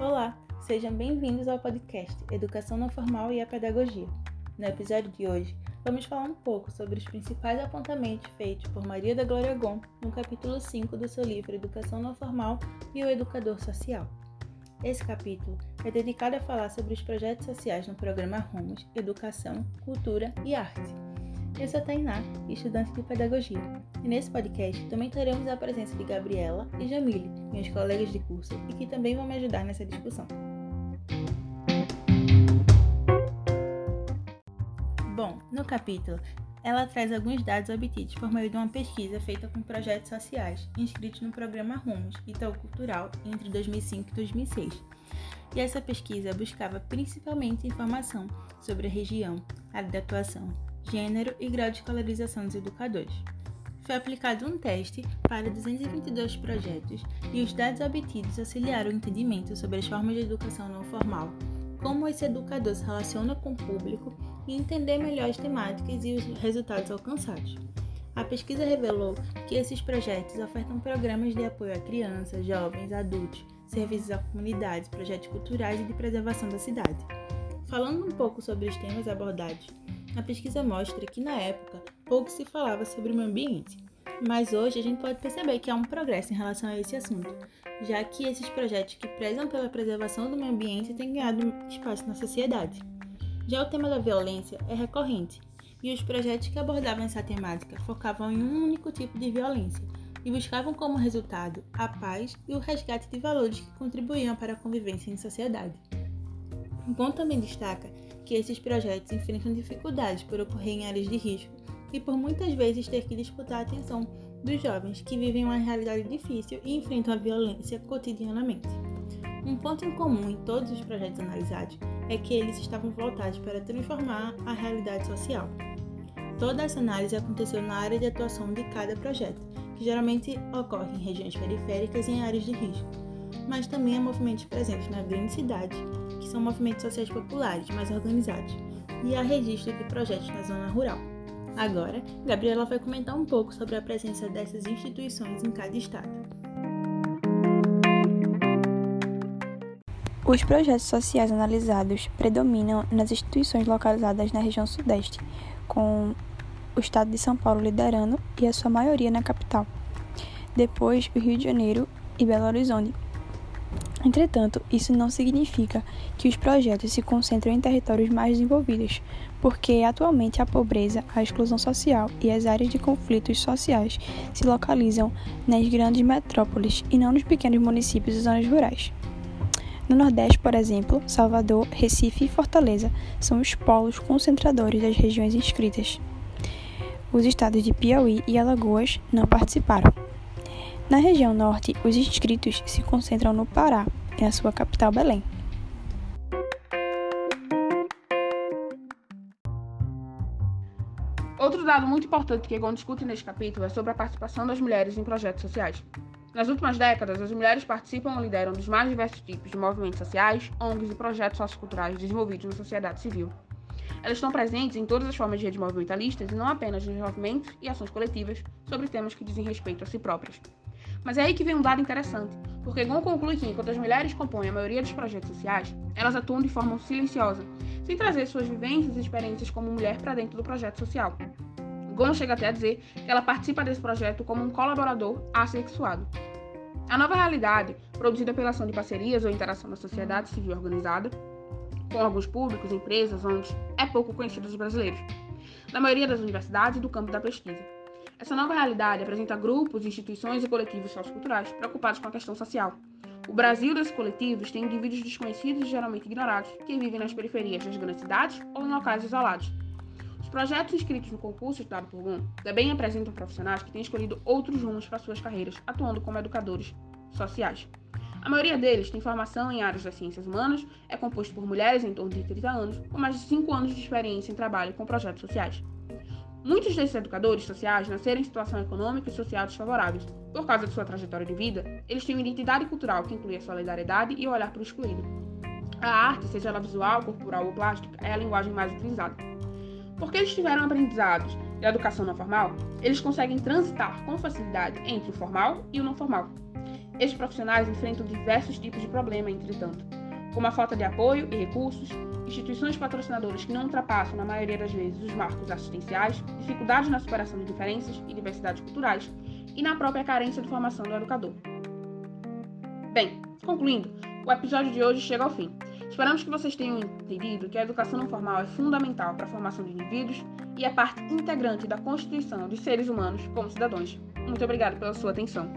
Olá, sejam bem-vindos ao podcast Educação Não Formal e a Pedagogia. No episódio de hoje, vamos falar um pouco sobre os principais apontamentos feitos por Maria da Glória Gon no capítulo 5 do seu livro Educação Não Formal e o Educador Social. Esse capítulo é dedicado a falar sobre os projetos sociais no programa Rumos, Educação, Cultura e Arte eu sou a Tainá, estudante de Pedagogia, e nesse podcast também teremos a presença de Gabriela e Jamile, meus colegas de curso, e que também vão me ajudar nessa discussão. Bom, no capítulo, ela traz alguns dados obtidos por meio de uma pesquisa feita com projetos sociais inscritos no programa Rumos Itaú Cultural entre 2005 e 2006. E essa pesquisa buscava principalmente informação sobre a região, área de atuação, gênero e grau de escolarização dos educadores. Foi aplicado um teste para 222 projetos e os dados obtidos auxiliaram o entendimento sobre as formas de educação não formal, como esse educador se relaciona com o público e entender melhor as temáticas e os resultados alcançados. A pesquisa revelou que esses projetos ofertam programas de apoio a crianças, jovens, adultos, serviços à comunidade, projetos culturais e de preservação da cidade. Falando um pouco sobre os temas abordados, a pesquisa mostra que na época pouco se falava sobre o meio ambiente, mas hoje a gente pode perceber que há um progresso em relação a esse assunto, já que esses projetos que prezam pela preservação do meio ambiente têm ganhado espaço na sociedade. Já o tema da violência é recorrente, e os projetos que abordavam essa temática focavam em um único tipo de violência e buscavam como resultado a paz e o resgate de valores que contribuíam para a convivência em sociedade. Ponto também destaca que esses projetos enfrentam dificuldades por ocorrer em áreas de risco e por muitas vezes ter que disputar a atenção dos jovens que vivem uma realidade difícil e enfrentam a violência cotidianamente. Um ponto em comum em todos os projetos analisados é que eles estavam voltados para transformar a realidade social. Toda essa análise aconteceu na área de atuação de cada projeto, que geralmente ocorre em regiões periféricas e em áreas de risco, mas também há movimentos presentes na grande cidade são movimentos sociais populares, mais organizados, e há registro de projetos na zona rural. Agora, Gabriela vai comentar um pouco sobre a presença dessas instituições em cada estado. Os projetos sociais analisados predominam nas instituições localizadas na região Sudeste, com o estado de São Paulo liderando e a sua maioria na capital. Depois, o Rio de Janeiro e Belo Horizonte, Entretanto, isso não significa que os projetos se concentram em territórios mais desenvolvidos, porque atualmente a pobreza, a exclusão social e as áreas de conflitos sociais se localizam nas grandes metrópoles e não nos pequenos municípios e zonas rurais. No Nordeste, por exemplo, Salvador, Recife e Fortaleza são os polos concentradores das regiões inscritas. Os estados de Piauí e Alagoas não participaram. Na região norte, os inscritos se concentram no Pará, em a sua capital Belém. Outro dado muito importante que Egon discute neste capítulo é sobre a participação das mulheres em projetos sociais. Nas últimas décadas, as mulheres participam ou lideram dos mais diversos tipos de movimentos sociais, ONGs e projetos socioculturais desenvolvidos na sociedade civil. Elas estão presentes em todas as formas de redes movimentalistas e não apenas nos movimentos e ações coletivas sobre temas que dizem respeito a si próprias. Mas é aí que vem um dado interessante, porque Gon conclui que enquanto as mulheres compõem a maioria dos projetos sociais, elas atuam de forma silenciosa, sem trazer suas vivências e experiências como mulher para dentro do projeto social. Gon chega até a dizer que ela participa desse projeto como um colaborador assexuado. A nova realidade, produzida pela ação de parcerias ou interação na sociedade civil organizada, com órgãos públicos, empresas, ONGs, é pouco conhecida dos brasileiros, na maioria das universidades e do campo da pesquisa. Essa nova realidade apresenta grupos, instituições e coletivos socioculturais preocupados com a questão social. O Brasil desses coletivos tem indivíduos desconhecidos e geralmente ignorados que vivem nas periferias das grandes cidades ou em locais isolados. Os projetos inscritos no concurso estudado por GUM também apresentam profissionais que têm escolhido outros rumos para suas carreiras, atuando como educadores sociais. A maioria deles tem formação em áreas das ciências humanas, é composto por mulheres em torno de 30 anos, com mais de 5 anos de experiência em trabalho com projetos sociais. Muitos desses educadores sociais nasceram em situação econômica e social desfavoráveis. Por causa de sua trajetória de vida, eles têm uma identidade cultural que inclui a solidariedade e o olhar para o excluído. A arte, seja ela visual, corporal ou plástica, é a linguagem mais utilizada. Porque eles tiveram aprendizados de educação não formal, eles conseguem transitar com facilidade entre o formal e o não formal. Estes profissionais enfrentam diversos tipos de problema, entretanto, como a falta de apoio e recursos, instituições patrocinadoras que não ultrapassam, na maioria das vezes, os marcos assistenciais, dificuldades na superação de diferenças e diversidades culturais e na própria carência de formação do educador. Bem, concluindo, o episódio de hoje chega ao fim. Esperamos que vocês tenham entendido que a educação não formal é fundamental para a formação de indivíduos e é parte integrante da constituição de seres humanos como cidadãos. Muito obrigado pela sua atenção.